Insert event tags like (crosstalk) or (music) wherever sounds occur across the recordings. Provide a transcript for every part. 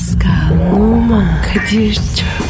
Pascal, Oman, Kadir çok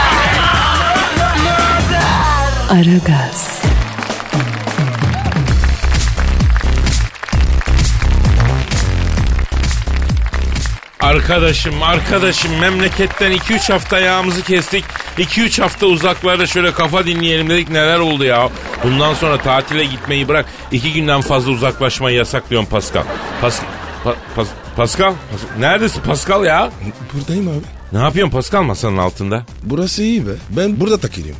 Aragaz, Arkadaşım arkadaşım memleketten 2-3 hafta ayağımızı kestik. 2-3 hafta uzaklarda şöyle kafa dinleyelim dedik neler oldu ya. Bundan sonra tatile gitmeyi bırak. 2 günden fazla uzaklaşmayı yasaklıyorum Pascal. Pas, Pa- Pas- Pascal? Pas- Neredesin Pascal ya? Buradayım abi. Ne yapıyorsun Pascal masanın altında? Burası iyi be. Ben burada takılayım.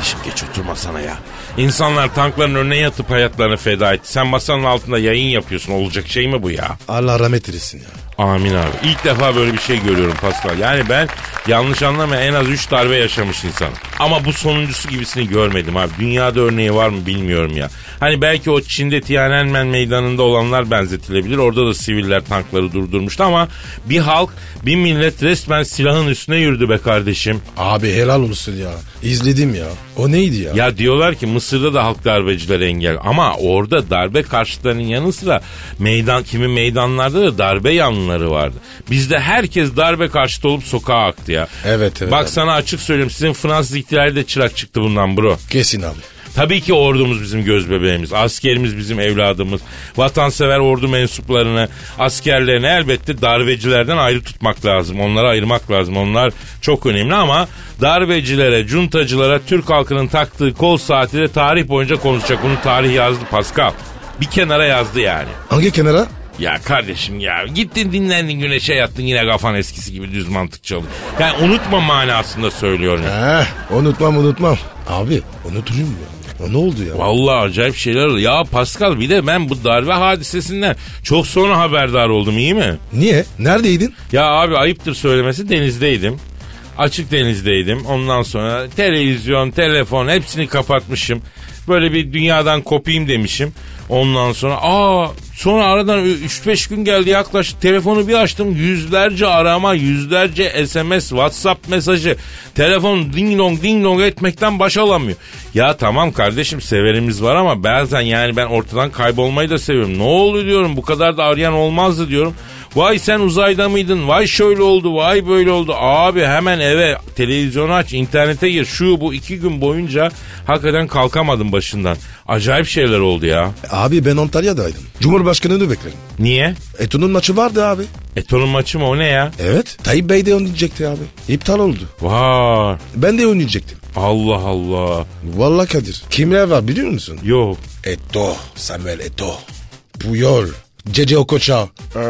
Kardeşim geç oturma sana ya. İnsanlar tankların önüne yatıp hayatlarını feda etti. Sen masanın altında yayın yapıyorsun. Olacak şey mi bu ya? Allah rahmet eylesin ya. Amin abi. İlk defa böyle bir şey görüyorum Pascal. Yani ben yanlış anlama en az 3 darbe yaşamış insanım. Ama bu sonuncusu gibisini görmedim abi. Dünyada örneği var mı bilmiyorum ya. Hani belki o Çin'de Tiananmen meydanında olanlar benzetilebilir. Orada da siviller tankları durdurmuştu ama bir halk, bir millet resmen silahın üstüne yürüdü be kardeşim. Abi helal olsun ya. İzledim ya. O neydi ya? Ya diyorlar ki Mısır'da da halk darbeciler engel. Ama orada darbe karşıtlarının yanı sıra meydan kimi meydanlarda da darbe yanlıları vardı. Bizde herkes darbe karşıtı olup sokağa aktı ya. Evet, evet Bak abi. sana açık söyleyeyim sizin Fransız ihtilali de çırak çıktı bundan bro. Kesin abi. Tabii ki ordumuz bizim göz bebeğimiz. Askerimiz bizim evladımız. Vatansever ordu mensuplarını, askerlerini elbette darbecilerden ayrı tutmak lazım. Onları ayırmak lazım. Onlar çok önemli ama darbecilere, cuntacılara Türk halkının taktığı kol saati de tarih boyunca konuşacak. Bunu tarih yazdı Pascal. Bir kenara yazdı yani. Hangi kenara? Ya kardeşim ya gittin dinlendin güneşe yattın yine kafan eskisi gibi düz mantık çalıyor. Yani unutma manasında söylüyorum. Heh, unutmam unutmam. Abi unuturum ya. O ne oldu ya? Vallahi acayip şeyler oldu. Ya Pascal bir de ben bu darbe hadisesinden çok sonra haberdar oldum iyi mi? Niye? Neredeydin? Ya abi ayıptır söylemesi denizdeydim. Açık denizdeydim. Ondan sonra televizyon, telefon hepsini kapatmışım. Böyle bir dünyadan kopayım demişim. Ondan sonra aa sonra aradan 3-5 gün geldi yaklaşık telefonu bir açtım yüzlerce arama yüzlerce SMS WhatsApp mesajı telefon ding dong ding dong etmekten baş alamıyor. Ya tamam kardeşim severimiz var ama bazen yani ben ortadan kaybolmayı da seviyorum. Ne oldu diyorum bu kadar da arayan olmazdı diyorum. Vay sen uzayda mıydın? Vay şöyle oldu, vay böyle oldu. Abi hemen eve televizyonu aç, internete gir. Şu bu iki gün boyunca hakikaten kalkamadım başından. Acayip şeyler oldu ya. Abi ben Antalya'daydım. Cumhurbaşkanını beklerim. Niye? Eto'nun maçı vardı abi. Eto'nun maçı mı o ne ya? Evet. Tayyip Bey de oynayacaktı abi. İptal oldu. Var. Ben de oynayacaktım. Allah Allah. Vallahi Kadir. Kimler var biliyor musun? Yok. Eto. Samuel Eto. Puyol. Cece Okocha. Ee,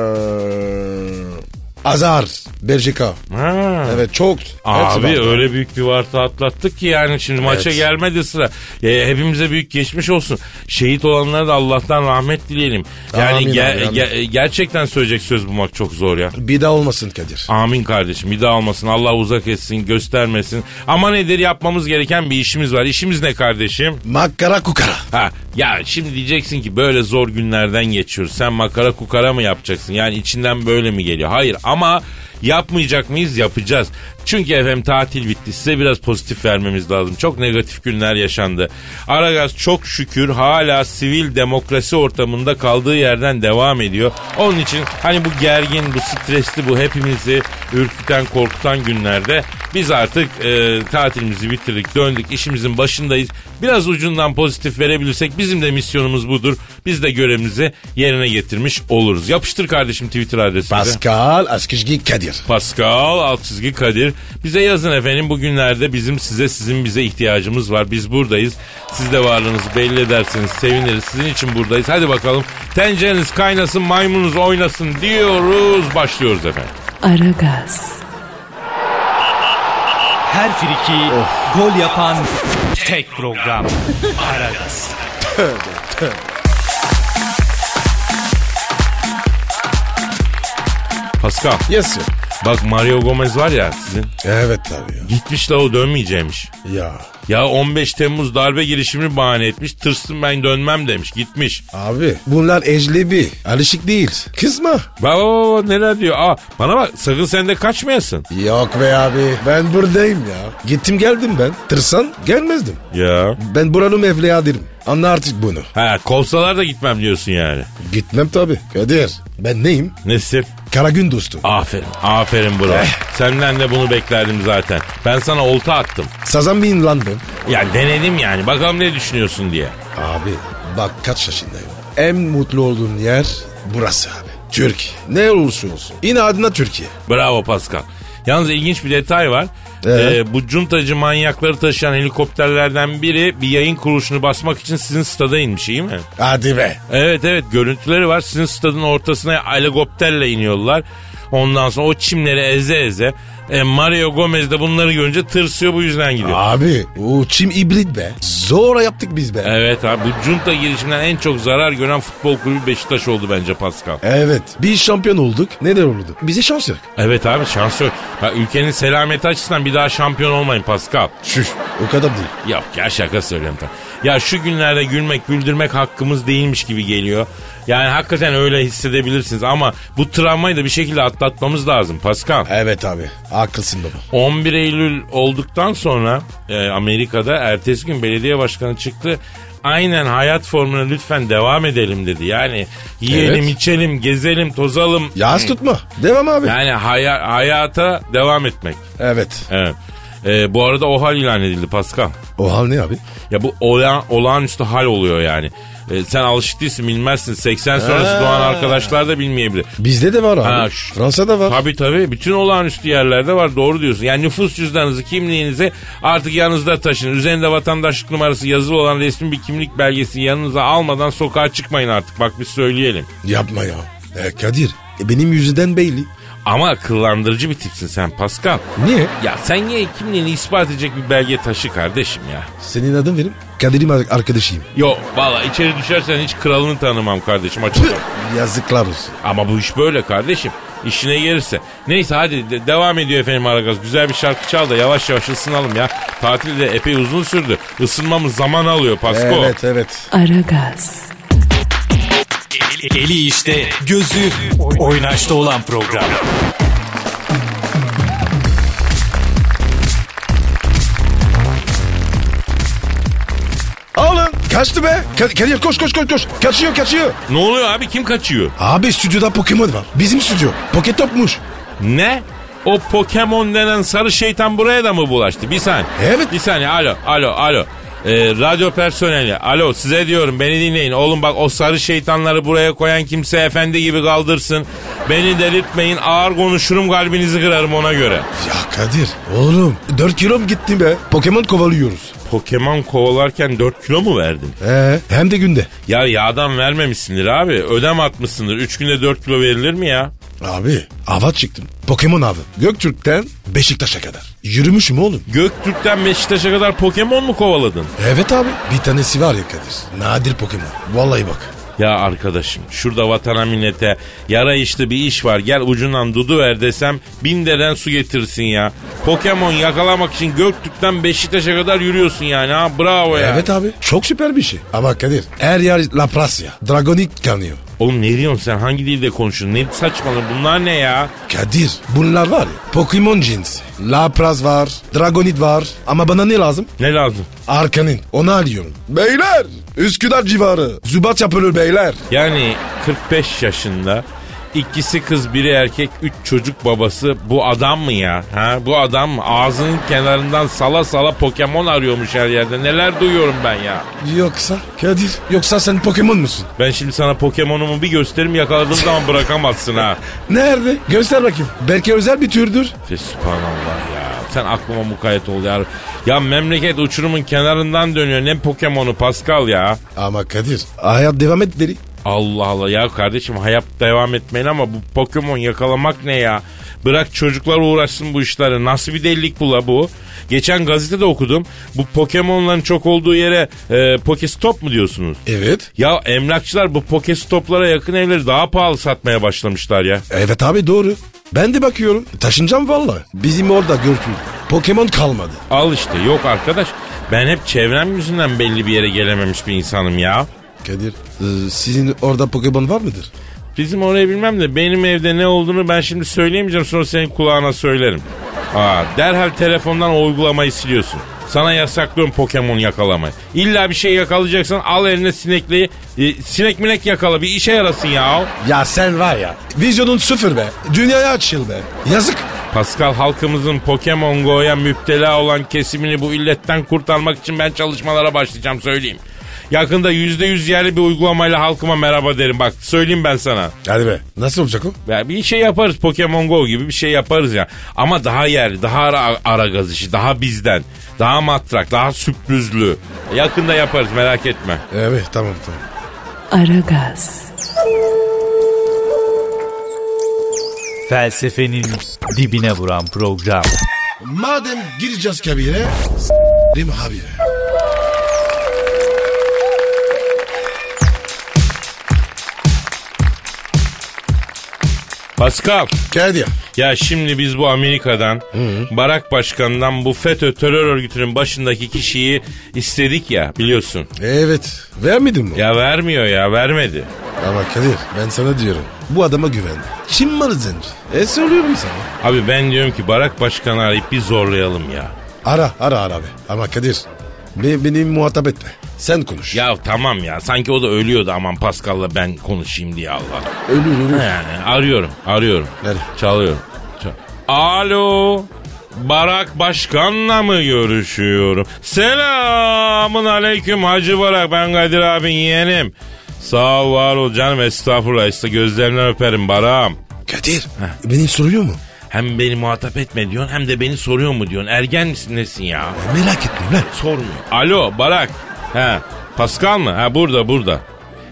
Azar. Belçika. Ha. Evet çok. Hepsi Abi var. öyle büyük bir varta atlattık ki yani şimdi maça Evet. gelmedi sıra. E, hepimize büyük geçmiş olsun. Şehit olanlara da Allah'tan rahmet dileyelim. Yani Amin ge- amin. ge- gerçekten söyleyecek söz bulmak çok zor ya. Bir daha olmasın Kadir. Amin kardeşim bir daha olmasın Allah uzak etsin göstermesin. Ama nedir yapmamız gereken bir işimiz var. İşimiz ne kardeşim? Makara kukara. Ha ya şimdi diyeceksin ki böyle zor günlerden geçiyoruz. Sen makara kukara mı yapacaksın? Yani içinden böyle mi geliyor? Hayır ama yapmayacak mıyız? Yapacağız. Çünkü efendim tatil bitti. Size biraz pozitif vermemiz lazım. Çok negatif günler yaşandı. Aragaz çok şükür hala sivil demokrasi ortamında kaldığı yerden devam ediyor. Onun için hani bu gergin, bu stresli, bu hepimizi ürküten, korkutan günlerde biz artık e, tatilimizi bitirdik, döndük, işimizin başındayız. Biraz ucundan pozitif verebilirsek bizim de misyonumuz budur. Biz de görevimizi yerine getirmiş oluruz. Yapıştır kardeşim Twitter adresimize. Pascal Askışgi Kadir. Pascal alt çizgi Kadir. Bize yazın efendim bugünlerde bizim size sizin bize ihtiyacımız var. Biz buradayız. Siz de varlığınızı belli ederseniz seviniriz. Sizin için buradayız. Hadi bakalım tencereniz kaynasın maymununuz oynasın diyoruz. Başlıyoruz efendim. Aragaz, Her friki gol yapan tek program. Aragaz. Pascal Yes sir. Bak Mario Gomez var ya sizin. Evet tabii ya. Gitmiş la o dönmeyeceğimiş. Ya Ya 15 Temmuz darbe girişimini bahane etmiş. Tırstım ben dönmem demiş. Gitmiş. abi bunlar ecnebi. Alışık değil. Kızma. Bak bak, neler diyor. Aa, bana bak sakın sen de kaçmayasın. Yok be abi ben buradayım ya. Gittim geldim ben. Tırsan gelmezdim. Ya. Ben buranın evladım. Anla artık bunu. Ha kovsalar da gitmem diyorsun yani. Gitmem tabii. Kadir ben neyim? Nesin? Karagün dostu. Aferin. Aferin bro. Senden de bunu beklerdim zaten. Ben sana olta attım. Sazan bin lan ben. Ya denedim yani. Bakalım ne düşünüyorsun diye. Abi bak kaç yaşındayım. En mutlu olduğum yer burası abi. Türkiye. Ne olursa olsun. Yine adına Türkiye. Bravo Pascal. Yalnız ilginç bir detay var. Ee? Ee, bu cuntacı manyakları taşıyan helikopterlerden biri bir yayın kuruluşunu basmak için sizin stada inmiş iyi mi? Hadi be. Evet evet görüntüleri var. Sizin stadın ortasına helikopterle iniyorlar. Ondan sonra o çimleri eze eze. E, Mario Gomez de bunları görünce tırsıyor bu yüzden gidiyor. Abi o çim ibrit be. Zora yaptık biz be. Evet abi bu junta girişiminden en çok zarar gören futbol kulübü Beşiktaş oldu bence Pascal. Evet. Bir şampiyon olduk. Neler oldu? Bize şans yok. Evet abi şans yok. Bak, ülkenin selameti açısından bir daha şampiyon olmayın Pascal. Şuş. O kadar değil. Yok ya şaka söylüyorum tabii. Ya şu günlerde gülmek güldürmek hakkımız değilmiş gibi geliyor. Yani hakikaten öyle hissedebilirsiniz ama bu travmayı da bir şekilde atlatmamız lazım Pascal. Evet abi. Haklısın baba. 11 Eylül olduktan sonra e, Amerika'da ertesi gün belediye başkanı çıktı. Aynen hayat formuna lütfen devam edelim dedi. Yani yiyelim, Evet. içelim, gezelim, tozalım. Yaz tutma. Devam abi. Yani haya- hayata devam etmek. Evet. Evet. E, bu arada o hal ilan edildi Pascal. O hal ne abi? Ya bu olağan, olağanüstü hal oluyor yani. E, sen alışık değilsin bilmezsin. 80 sonrası Ha. doğan arkadaşlar da bilmeyebilir. Bizde de var abi. Ha, şu- Fransa'da var. Tabii tabii. Bütün olağanüstü yerlerde var. Doğru diyorsun. Yani nüfus cüzdanınızı, kimliğinizi artık yanınızda taşın. Üzerinde vatandaşlık numarası yazılı olan resmi bir kimlik belgesi yanınıza almadan sokağa çıkmayın artık. Bak biz söyleyelim. Yapma ya. E, Kadir. e, benim yüzünden belli. Ama akıllandırıcı bir tipsin sen Pascal. Niye? Ya sen niye kimliğini ispat edecek bir belge taşı kardeşim ya? Senin adın verim. Kadir'im ar- arkadaşıyım. Yok valla içeri düşersen hiç kralını tanımam kardeşim açıkçası. Yazıklar olsun. Ama bu iş böyle kardeşim. İşine gelirse. Neyse hadi de- devam ediyor efendim Aragaz. Güzel bir şarkı çal da yavaş yavaş ısınalım ya. Tatil de epey uzun sürdü. Isınmamız zaman alıyor Pasko. Evet evet. Aragaz, Eli, işte, gözü oynaşta olan program. Alın. Kaçtı be. Ka- Kadir koş koş koş koş. Kaçıyor kaçıyor. Ne oluyor abi kim kaçıyor? Abi stüdyoda Pokemon var. Bizim stüdyo. Pocket Top'muş. Ne? O Pokemon denen sarı şeytan buraya da mı bulaştı? Bir saniye. Evet. Bir saniye alo alo alo. Ee, radyo personeli alo size diyorum beni dinleyin. Oğlum bak o sarı şeytanları buraya koyan kimse efendi gibi kaldırsın. Beni delirtmeyin ağır konuşurum kalbinizi kırarım ona göre. Ya Kadir. Oğlum 4 kilo mu gittin be? Pokemon kovalıyoruz. Pokemon kovalarken 4 kilo mu verdin? Ee, hem de günde. Ya yağdan vermemişsindir abi. Ödem atmışsındır. 3 günde 4 kilo verilir mi ya? Abi ava çıktım. Pokemon avı. Göktürk'ten Beşiktaş'a kadar. Yürümüşüm oğlum. Göktürk'ten Beşiktaş'a kadar Pokemon mu kovaladın? Evet abi. Bir tanesi var ya Kadir. Nadir Pokemon. Vallahi bak. Ya arkadaşım şurada vatana millete yara işte bir iş var gel ucundan dudu ver desem bin deren su getirsin ya. Pokemon yakalamak için Göktürk'ten Beşiktaş'a kadar yürüyorsun yani ha bravo ya. Evet abi. Çok süper bir şey. Ama Kadir her yer Laprasya. Dragonik kanıyor. Oğlum ne diyorsun sen hangi dilde konuşuyorsun ne saçmalıyorsun bunlar ne ya? Kadir bunlar var ya Pokemon cinsi. Lapras var, Dragonit var ama bana ne lazım? Ne lazım? Arkanin onu alıyorum. Beyler Üsküdar civarı. Zubat yapılır beyler. Yani 45 yaşında ikisi kız biri erkek üç çocuk babası bu adam mı ya? Ha bu adam mı? Ağzının kenarından sala sala Pokemon arıyormuş her yerde. Neler duyuyorum ben ya. Yoksa Kadir yoksa sen Pokemon musun? Ben şimdi sana Pokemon'umu bir gösterim yakaladığım zaman bırakamazsın ha. (laughs) Nerede? Göster bakayım. Belki özel bir türdür. Fe Subhanallah ya. Sen aklıma mukayyet ol ya. Ya memleket uçurumun kenarından dönüyor. Ne Pokemon'u Pascal ya. Ama Kadir hayat devam et deri. Allah Allah ya kardeşim hayat devam etmeyin ama bu Pokemon yakalamak ne ya? Bırak çocuklar uğraşsın bu işleri. Nasıl bir delilik bu la bu? Geçen gazetede okudum. Bu Pokemon'ların çok olduğu yere e, Pokestop mu diyorsunuz? Evet. Ya emlakçılar bu Pokestop'lara yakın evleri daha pahalı satmaya başlamışlar ya. Evet abi doğru. Ben de bakıyorum. Taşınacağım valla. Bizim orada Görkül. Pokemon kalmadı. Al işte yok arkadaş. Ben hep çevrem yüzünden belli bir yere gelememiş bir insanım ya. Kadir e, sizin orada Pokemon var mıdır? Bizim orayı bilmem de benim evde ne olduğunu ben şimdi söyleyemeyeceğim sonra senin kulağına söylerim. Aa, derhal telefondan o uygulamayı siliyorsun. Sana yasaklıyorum Pokemon yakalamayı. İlla bir şey yakalayacaksan al eline sinekliği. e, sinek minek yakala bir işe yarasın ya. Ya sen var ya. Vizyonun sıfır be. Dünyaya açıl be. Yazık. Pascal halkımızın Pokemon Go'ya müptela olan kesimini bu illetten kurtarmak için ben çalışmalara başlayacağım söyleyeyim. Yakında yüzde yüz yerli bir uygulamayla halkıma merhaba derim. Bak söyleyeyim ben sana. Hadi be. Nasıl olacak o? Ya bir şey yaparız Pokemon Go gibi bir şey yaparız ya. Ama daha yerli, daha ara, ara gaz işi, daha bizden, daha matrak, daha sürprizlü. Yakında yaparız merak etme. Evet tamam tamam. Aragaz, Felsefenin dibine vuran program. Madem gireceğiz kabire. S**rim abi. Pascal, Kadir. ya şimdi biz bu Amerika'dan, Barak Başkan'dan bu FETÖ terör örgütünün başındaki kişiyi istedik ya biliyorsun. Evet. Vermedin mi? Ya vermiyor ya vermedi. Ama Kadir ben sana diyorum. Bu adama güvendi. Kim malı zenci? E söylüyorum sana. Abi ben diyorum ki Barak Başkan'ı arayıp bir zorlayalım ya. Ara ara ara abi. Ama Kadir be, beni muhatap etme. Sen konuş. Ya tamam ya sanki o da ölüyordu aman Pascal'la ben konuşayım diye Allah. Ölür ölür. Yani arıyorum, arıyorum. Hadi. Çalıyorum. Çal- Alo. Barak Başkan'la mı görüşüyorum? Selamun aleyküm Hacı Barak. Ben Kadir abin yeğenim. Sağ ol var ol canım estağfurullah. İşte gözlerinden öperim Barak'ım. Kadir beni soruyor mu? Hem beni muhatap etme diyorsun hem de beni soruyor mu diyorsun. Ergen misin nesin ya? Merak etme lan. Sormuyor. Alo Barak. He. Pascal mı? Ha burada burada.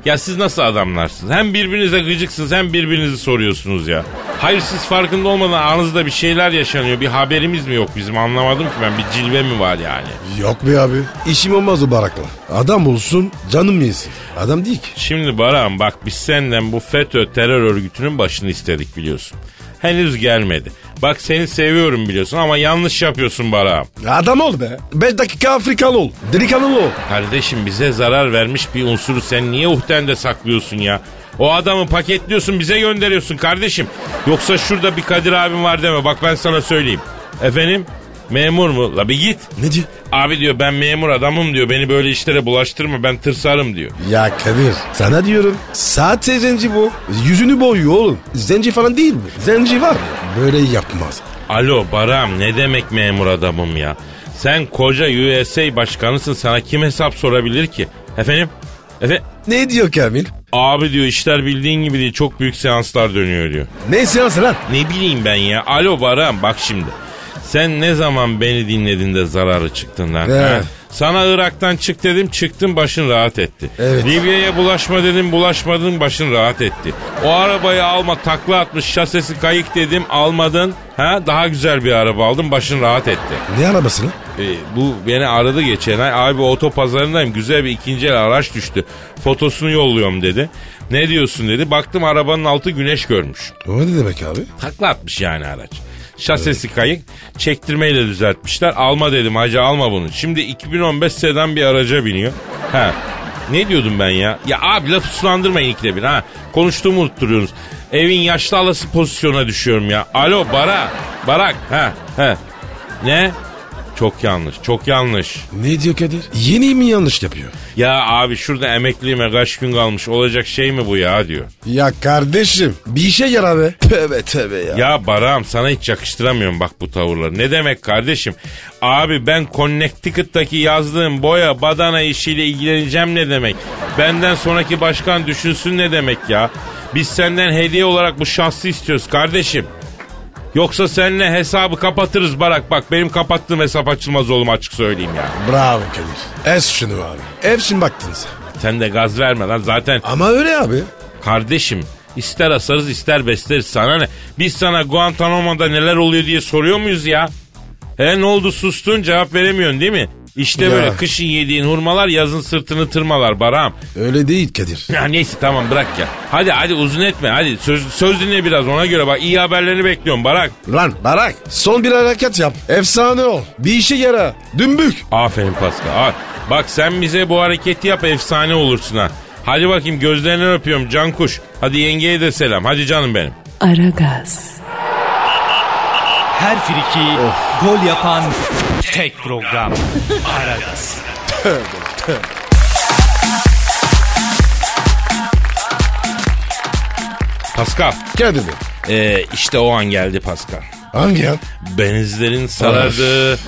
Ya siz nasıl adamlarsınız? Hem birbirinize gıcıksınız hem birbirinizi soruyorsunuz ya. Hayır siz farkında olmadan aranızda bir şeyler yaşanıyor. Bir haberimiz mi yok bizim anlamadım ki ben. Bir cilve mi var yani? Yok be abi. İşim olmaz o barakla. Adam olsun canım yesin. Adam değil ki. Şimdi Barak'ım bak biz senden bu FETÖ terör örgütünün başını istedik biliyorsun. Henüz gelmedi. Bak seni seviyorum biliyorsun ama yanlış yapıyorsun Barak'ım. Adam ol be. 5 dakika Afrikalı ol. Delikanlı ol. Kardeşim bize zarar vermiş bir unsuru sen niye uhdende saklıyorsun ya? O adamı paketliyorsun bize gönderiyorsun kardeşim. Yoksa şurada bir Kadir abim var deme bak ben sana söyleyeyim. Efendim memur mu? La bir git. Ne diyor? Abi diyor ben memur adamım diyor beni böyle işlere bulaştırma ben tırsarım diyor. Ya Kadir sana diyorum. Sahte zenci bu. Yüzünü boyuyor oğlum. Zenci falan değil mi? Zenci var. Böyle yapmaz. Alo Baram ne demek memur adamım ya? Sen koca USA başkanısın sana kim hesap sorabilir ki? Efendim? Efendim? Ne diyor Kamil? Abi diyor işler bildiğin gibi değil çok büyük seanslar dönüyor diyor. Ne seansı lan? Ne bileyim ben ya. Alo Baran bak şimdi. Sen ne zaman beni dinledin de zararı çıktın lan? Evet. ha? Sana Irak'tan çık dedim çıktın başın rahat etti. Evet. Libya'ya bulaşma dedim bulaşmadın başın rahat etti. O arabayı alma takla atmış şasesi kayık dedim almadın. Ha daha güzel bir araba aldın başın rahat etti. Ne arabası lan? E, bu beni aradı geçen ay. Abi otopazarındayım güzel bir ikinci el araç düştü. Fotosunu yolluyorum dedi. Ne diyorsun dedi. Baktım arabanın altı güneş görmüş. O ne demek abi? Takla atmış yani araç. Şasesi kayık. Çektirmeyle düzeltmişler. Alma dedim hacı alma bunu. Şimdi 2015 sedan bir araca biniyor. Ha. Ne diyordum ben ya? Ya abi lafı sulandırmayın ikide bir ha. Konuştuğumu unutturuyorsunuz. Evin yaşlı alası pozisyona düşüyorum ya. Alo Bara. Barak. Ha. Ha. Ne? Çok yanlış. Çok yanlış. Ne diyor Kadir? Yeni mi yanlış yapıyor? Ya abi şurada emekliliğime kaç gün kalmış. Olacak şey mi bu ya diyor. Ya kardeşim bir işe yarar be. Tövbe tövbe ya. Ya Baram sana hiç yakıştıramıyorum bak bu tavırları. Ne demek kardeşim? Abi ben Connecticut'taki yazdığım boya badana işiyle ilgileneceğim ne demek? Benden sonraki başkan düşünsün ne demek ya? Biz senden hediye olarak bu şahsı istiyoruz kardeşim. Yoksa seninle hesabı kapatırız Barak. Bak benim kapattığım hesap açılmaz oğlum açık söyleyeyim ya. Bravo Kadir. Es şunu abi. Şimdi baktınız. Sen de gaz verme lan zaten Ama öyle abi. Kardeşim ister asarız ister besleriz sana ne? Biz sana Guantanamo'da neler oluyor diye soruyor muyuz ya? He ne oldu sustun cevap veremiyorsun değil mi? İşte Ya. böyle kışın yediğin hurmalar yazın sırtını tırmalar Baram. Öyle değil Kadir. Ya neyse tamam bırak ya. Hadi hadi uzun etme hadi söz, söz dinle biraz ona göre bak iyi haberlerini bekliyorum Barak. Lan Barak son bir hareket yap. Efsane ol. Bir işe yara. Dümbük. Aferin Pascal. Al. Bak sen bize bu hareketi yap efsane olursun ha. Hadi bakayım gözlerinden öpüyorum can kuş. Hadi yengeye de selam. Hadi canım benim. Aragaz, Her friki gol yapan tek program. Aragaz. Pascal. Kadir Bey. Ee, işte o an geldi Pascal. Hangi ya? Benizlerin sarardığı,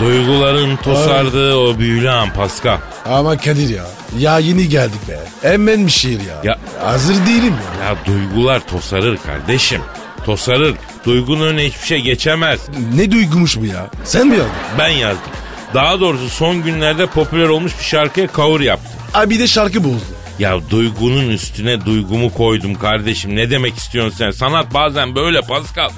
duyguların tosardığı o büyülü an Pascal. Ama Kadir ya. Ya yeni geldik be. Hemen bir şiir ya. Ya- Hazır değilim ya. Ya duygular tosarır kardeşim. Tosarır. Duygunun önüne hiçbir şey geçemez. Ne duygumuş bu ya? Sen mi yazdın? Ben yazdım. Daha doğrusu son günlerde popüler olmuş bir şarkıya cover yaptım. Abi bir de şarkı bozdu. Ya duygunun üstüne duygumu koydum kardeşim. Ne demek istiyorsun sen? Sanat bazen böyle Pascal.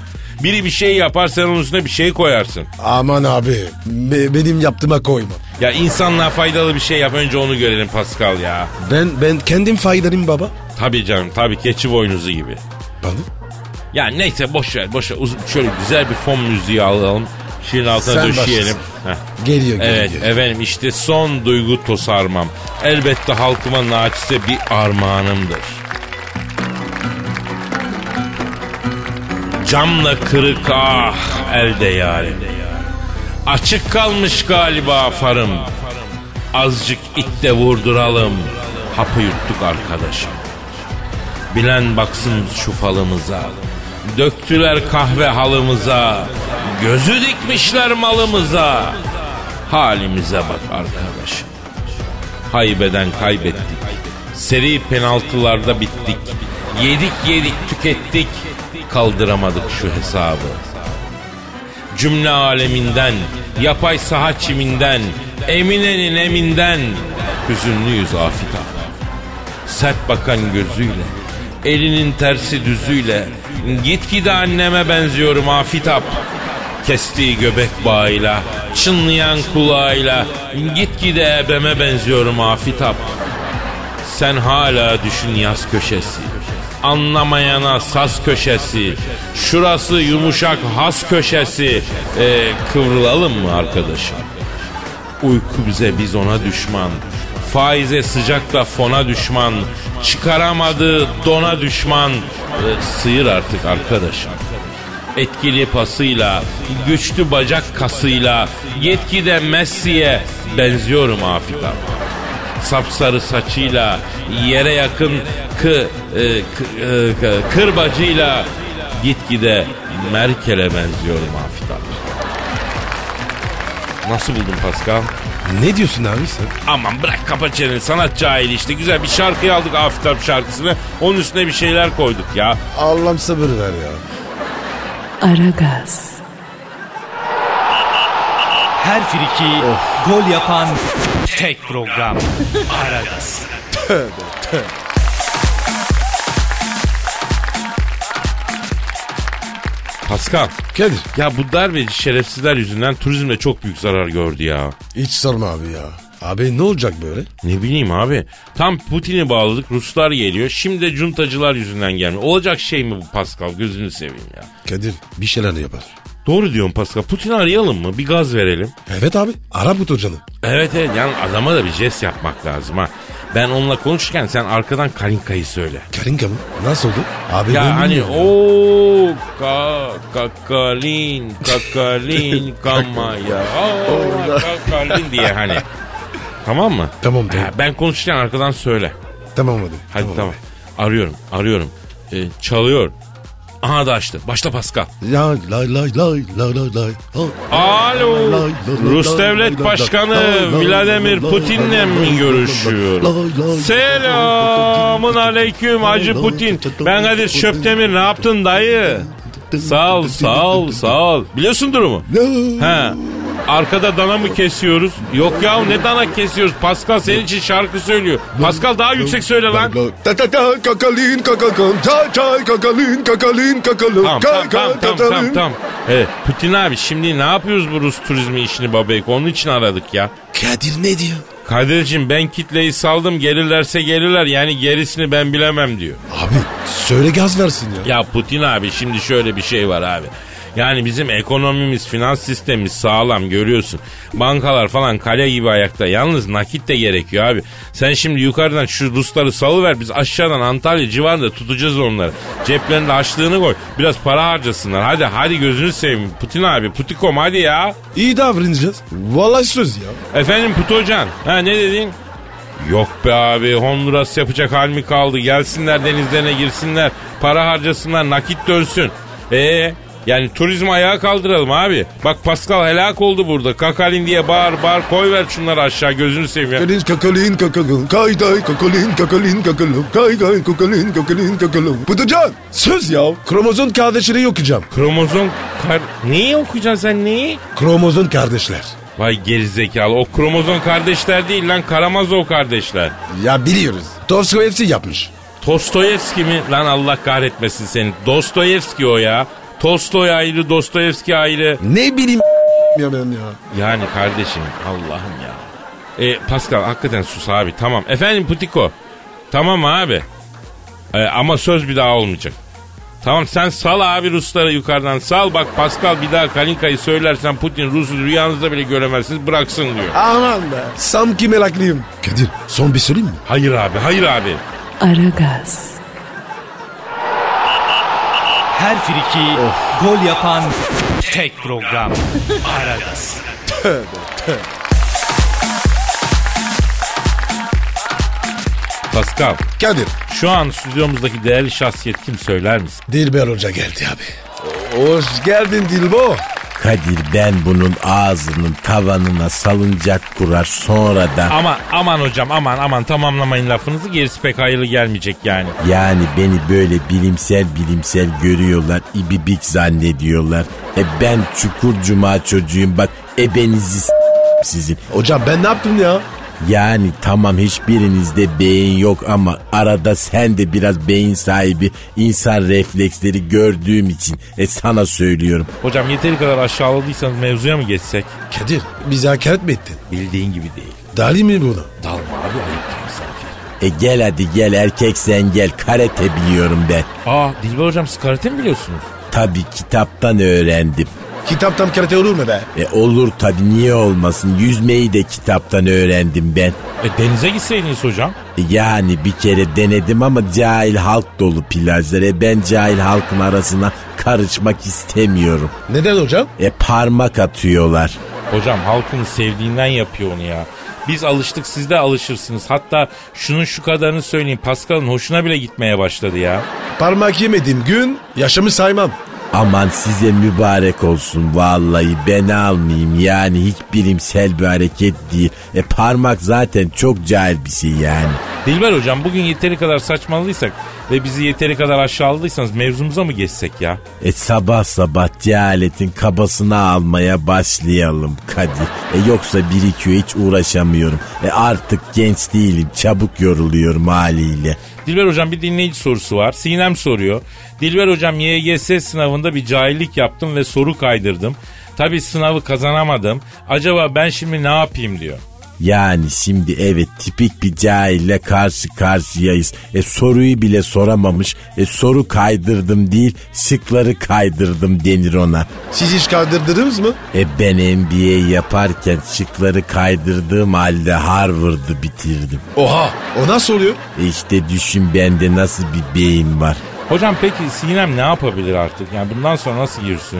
Biri bir şey yapar sen onun üstüne bir şey koyarsın. Aman abi. be- benim yaptığıma koyma. Ya insanlığa faydalı bir şey yap önce onu görelim Pascal ya. Ben ben kendim faydalayayım baba. Tabii canım tabii keçi boynuzu gibi. Bana? Ya neyse boş ver boş ver. Uz- şöyle güzel bir fon müziği alalım. Şiirin altına Sen döşeyelim. Heh. Geliyor geliyor. Evet geliyor. efendim işte son duygu tosarmam. Elbette halkıma naçize bir armağanımdır. Camla kırık ah elde yarim. Açık kalmış galiba farım. Azıcık itte vurduralım. Hapı yuttuk arkadaşım. Bilen baksın şu falımıza. Döktüler kahve halımıza. Gözü dikmişler malımıza. Halimize bak arkadaşım. Haybeden kaybettik. Seri penaltılarda bittik. Yedik yedik tükettik. Kaldıramadık şu hesabı. Cümle aleminden, yapay saha çiminden, Emine'nin eminden hüzünlüyüz Afit abi. Sert bakan gözüyle, elinin tersi düzüyle, gitgide anneme benziyorum Afitap. Kestiği göbek bağıyla, çınlayan kulağıyla, gitgide ebeme benziyorum Afitap. Sen hala düşün yaz köşesi. Anlamayana saz köşesi. Şurası yumuşak has köşesi. Ee, kıvrılalım mı arkadaşım? Uyku bize biz ona düşman. Faize sıcakla fona düşman. Çıkaramadığı dona düşman. Ee, sıyır artık arkadaşım. Etkili pasıyla, güçlü bacak kasıyla, yetkide Messi'ye benziyorum Afit abi sapsarı saçıyla yere yakın kı, e, kı- e, kı- kırbacıyla gitgide Merkel'e benziyorum Afit abi. Nasıl buldun Pascal? Ne diyorsun abi sen? Aman bırak kapa çeneni sanat cahili işte güzel bir şarkıyı aldık Afit abi şarkısını onun üstüne bir şeyler koyduk ya. Allah'ım sabır ver ya. Aragaz, Her friki gol yapan tek program. Aragaz. Pascal Kadir ya bu darbeci şerefsizler yüzünden turizmde çok büyük zarar gördü ya. hiç sorma abi ya. Abi ne olacak böyle? Ne bileyim abi. Tam Putin'i bağladık Ruslar geliyor. Şimdi de cuntacılar yüzünden gelmiyor. Olacak şey mi bu Pascal gözünü seveyim ya. Kadir bir şeyler yapar. Doğru diyorsun Pascal. Putin'i arayalım mı? Bir gaz verelim. Evet abi ara bu hocanı. Evet evet yani adama da bir jest yapmak lazım ha. Ben onunla konuşurken sen arkadan Karinka'yı söyle. Karinka mı? Nasıl oldu? Abi ben Ya hani bilmiyorum o ka kakalin kakalin (laughs) kamaya o kakalin diye hani. Tamam mı? Tamam, tamam. Ha, ben konuşurken arkadan söyle. Tamam hadi. Hadi tamam. Arıyorum, arıyorum. Ee, çalıyor. Aha da açtı. Başla Pascal. Ya lay lay lay lay lay lay. Alo. Rus Devlet Başkanı Vladimir Putin'le mi görüşüyor? Selamın aleyküm Hacı Putin. Ben Kadir Şöptemir ne yaptın dayı? Sağ ol, sağ ol, sağ ol. Biliyorsun durumu? He. Arkada dana mı kesiyoruz? Yok ya ne dana kesiyoruz? Pascal senin için şarkı söylüyor. Pascal daha yüksek söyle lan. Ta ta ta kakalin kakalin kakalin kakalin kakalin Tamam tamam tamam tamam tamam. Evet, Putin abi şimdi ne yapıyoruz bu Rus turizmi işini babek? Onun için aradık ya. Kadir ne diyor? Kadir'cim ben kitleyi saldım gelirlerse gelirler yani gerisini ben bilemem diyor. Abi söyle gaz versin ya. Ya Putin abi şimdi şöyle bir şey var abi. Yani bizim ekonomimiz, finans sistemimiz sağlam görüyorsun. Bankalar falan kale gibi ayakta. Yalnız nakit de gerekiyor abi. Sen şimdi yukarıdan şu Rusları salıver. Biz aşağıdan Antalya civarında tutacağız onları. Ceplerinde açlığını koy. Biraz para harcasınlar. Hadi hadi gözünü seveyim. Putin abi, Putikom hadi ya. İyi davranacağız. Vallahi söz ya. Efendim Putocan. Ha ne dedin? Yok be abi Honduras yapacak hal mi kaldı? Gelsinler denizlerine girsinler. Para harcasınlar nakit dönsün. Ee yani turizmi ayağa kaldıralım abi. Bak Pascal helak oldu burada. Kakalin diye bağır bağır koy ver şunları aşağı gözünü seveyim ya. Kakalin kakalin kakalın kay kay kakalin kakalin kakalın kay kay kakalin kakalin kakalın. Pıtıcan söz ya. Kromozon kardeşleri okuyacağım. Kromozom kar... Neyi okuyacaksın sen neyi? Kromozon kardeşler. Vay gerizekalı o kromozom kardeşler değil lan Karamazov kardeşler. Ya biliyoruz. Dostoyevski yapmış. Tostoyevski mi? Lan Allah kahretmesin seni. Dostoyevski o ya. Tolstoy ayrı, Dostoyevski ayrı. Ne bileyim ya ben ya. Yani kardeşim Allah'ım ya. E, Pascal hakikaten sus abi tamam. Efendim Putiko. Tamam abi. E, ama söz bir daha olmayacak. Tamam sen sal abi Rusları yukarıdan sal. Bak Pascal bir daha Kalinka'yı söylersen Putin Rus'u rüyanızda bile göremezsiniz bıraksın diyor. Aman be. Sanki meraklıyım. Kadir son bir söyleyeyim mi? Hayır abi hayır abi. Aragaz, Her friki gol yapan tek program. Aragaz. Pascal Kadir. şu an stüdyomuzdaki değerli şahsiyet kim söyler misin? Dilber Hoca geldi abi. Hoş geldin Dilbo. Kadir ben bunun ağzının tavanına salıncak kurar sonra da Ama aman hocam aman aman tamamlamayın lafınızı gerisi pek hayırlı gelmeyecek yani. yani beni böyle bilimsel bilimsel görüyorlar ibibik zannediyorlar. E ben çukur cuma çocuğuyum bak ebenizi sizin. Hocam ben ne yaptım ya? Yani tamam hiçbirinizde beyin yok ama arada sen de biraz beyin sahibi insan refleksleri gördüğüm için e sana söylüyorum. Hocam yeteri kadar aşağıladıysanız mevzuya mı geçsek? Kadir bizi hakaret mi ettin? Bildiğin gibi değil. Dali mi bunu? Dalma abi ayıp misafir. E gel hadi gel erkek sen gel karate biliyorum ben. Aa Dilber hocam siz karate mi biliyorsunuz? Tabii kitaptan öğrendim. Kitaptan karate olur mu be? E olur tabii niye olmasın yüzmeyi de kitaptan öğrendim ben. E denize gitseydiniz hocam. E Yani bir kere denedim ama cahil halk dolu plajlar. E ben cahil halkın arasına karışmak istemiyorum. Neden hocam? E parmak atıyorlar. Hocam halkını sevdiğinden yapıyor onu ya. Biz alıştık siz de alışırsınız. Hatta şunun şu kadarını söyleyeyim. Pascal'ın hoşuna bile gitmeye başladı ya. Parmak yemediğim gün yaşamı saymam. Aman size mübarek olsun vallahi ben almayayım yani hiç bilimsel bir hareket değil. E parmak zaten çok cahil bir şey yani. Dilber hocam bugün yeteri kadar saçmaladıysak ve bizi yeteri kadar aşağıladıysanız mevzumuza mı geçsek ya? E sabah sabah cehaletin kabasını almaya başlayalım Kadir. E yoksa birikiyor hiç uğraşamıyorum. E artık genç değilim çabuk yoruluyorum haliyle. Dilber hocam bir dinleyici sorusu var. Sinem soruyor. Dilber hocam YGS sınavında bir cahillik yaptım ve soru kaydırdım. Tabi sınavı kazanamadım. Acaba ben şimdi ne yapayım diyor. Yani şimdi evet tipik bir cahille karşı karşıyayız. E soruyu bile soramamış. E soru kaydırdım değil şıkları kaydırdım denir ona. Siz hiç kaldırdınız mı? E ben MBA yaparken şıkları kaydırdığım halde Harvard'ı bitirdim. Oha o nasıl oluyor? E işte düşün bende nasıl bir beyin var. Hocam peki Sinem ne yapabilir artık? Yani bundan sonra nasıl girsin?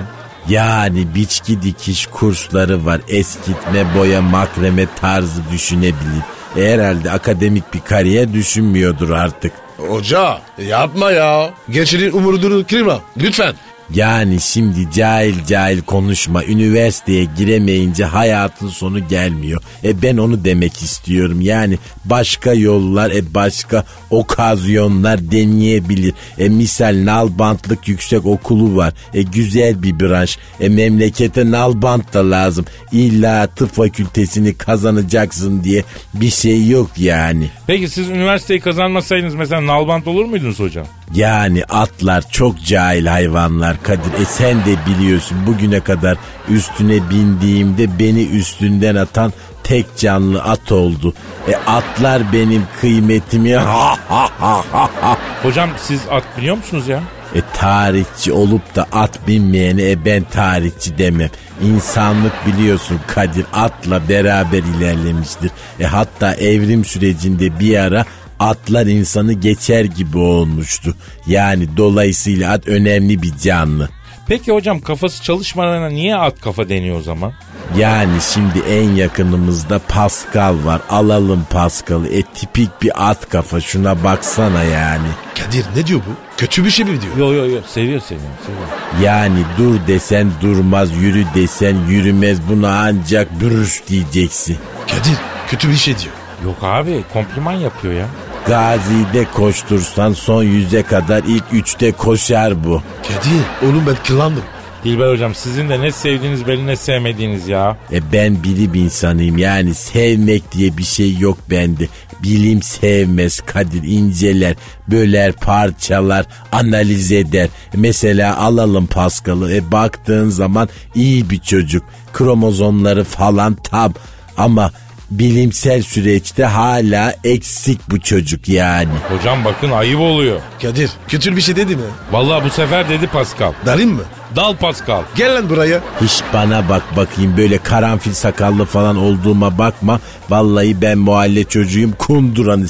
Yani biçki dikiş kursları var. Eskitme, boya, makreme tarzı düşünebilir. E herhalde akademik bir kariyer düşünmüyordur artık. Hoca yapma ya. Gençlerin umurunu kırma lütfen. Yani şimdi cahil cahil konuşma. Üniversiteye giremeyince hayatın sonu gelmiyor. E ben onu demek istiyorum. Yani başka yollar, e başka okazyonlar deneyebilir. E misal nalbantlık yüksek okulu var. E güzel bir branş. E memlekete nalbant da lazım. İlla tıp fakültesini kazanacaksın diye bir şey yok yani. Peki siz üniversiteyi kazanmasaydınız mesela nalbant olur muydunuz hocam? Yani atlar çok cahil hayvanlar Kadir. E sen de biliyorsun bugüne kadar üstüne bindiğimde beni üstünden atan tek canlı at oldu. E atlar benim kıymetimi ha ha ha ha ha. Hocam siz at biliyor musunuz ya? E tarihçi olup da at binmeyene e ben tarihçi demem. İnsanlık biliyorsun Kadir atla beraber ilerlemiştir. E hatta evrim sürecinde bir ara atlar insanı geçer gibi olmuştu. Yani dolayısıyla at önemli bir canlı. Peki hocam kafası çalışmalarına niye at kafa deniyor o zaman? Yani şimdi en yakınımızda Pascal var. Alalım Pascal'ı. E tipik bir at kafa şuna baksana yani. Kadir ne diyor bu? Kötü bir şey mi diyor? Yo yo yo seviyor seviyor seviyor. Yani dur desen durmaz, yürü desen yürümez. Buna ancak bürüş diyeceksin. Kadir kötü bir şey diyor. Yok abi kompliman yapıyor ya. Gazi'de koştursan son yüze kadar ilk üçte koşar bu. Kadir oğlum ben kıllandım. Dilber hocam sizin de ne sevdiğiniz belli ne sevmediğiniz ya. E ben bilim insanıyım yani sevmek diye bir şey yok bende. Bilim sevmez Kadir inceler, böler, parçalar, analiz eder. Mesela alalım Pascal'ı e baktığın zaman iyi bir çocuk. Kromozomları falan tam ama bilimsel süreçte hala eksik bu çocuk yani. Hocam bakın ayıp oluyor. Kadir kötü bir şey dedi mi? Vallahi bu sefer dedi Pascal. Dalayım mı? Dal Pascal. Gel lan buraya. Hiç bana bak bakayım böyle karanfil sakallı falan olduğuma bakma. Vallahi ben mahalle çocuğuyum kunduranı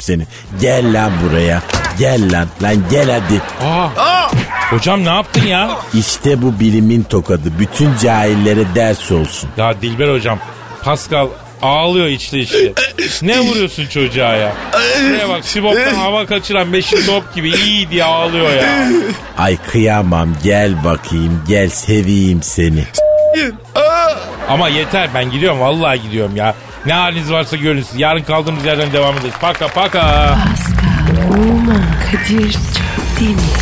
seni. Gel lan buraya. Gel lan. Lan gel hadi. Aa. Hocam ne yaptın ya? İşte bu bilimin tokadı. Bütün cahillere ders olsun. Ya Dilber hocam Pascal ağlıyor içte içte. ne vuruyorsun çocuğa ya? Şuraya bak Sibop'tan hava kaçıran beşik top gibi iyi diye ağlıyor ya. Ay kıyamam gel bakayım gel seveyim seni. Ama yeter ben gidiyorum vallahi gidiyorum ya. Ne haliniz varsa görün siz. Yarın kaldığımız yerden devam ederiz. Paka paka. Pascal, Oman, Kadir çok değil mi?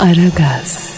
Aragaz.